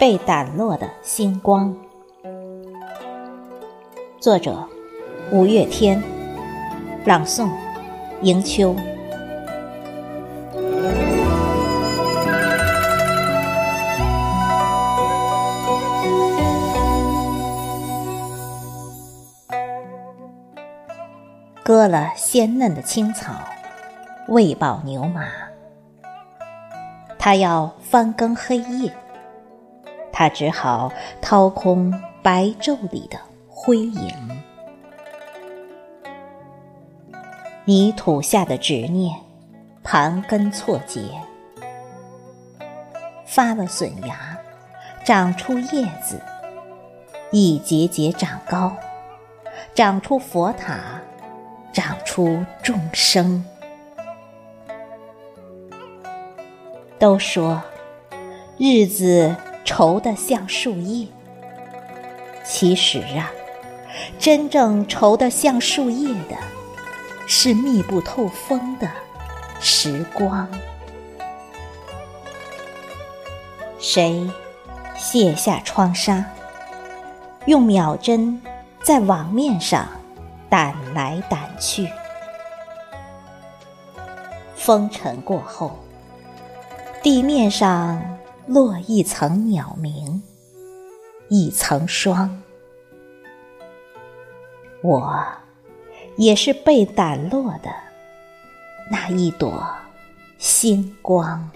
被掸落的星光，作者：五月天，朗诵：迎秋。割了鲜嫩的青草，喂饱牛马。他要翻耕黑夜，他只好掏空白昼里的灰影。泥土下的执念，盘根错节，发了笋芽，长出叶子，一节节长高，长出佛塔。长出众生，都说日子愁得像树叶。其实啊，真正愁得像树叶的，是密不透风的时光。谁卸下窗纱，用秒针在网面上？掸来掸去，风尘过后，地面上落一层鸟鸣，一层霜。我也是被掸落的那一朵星光。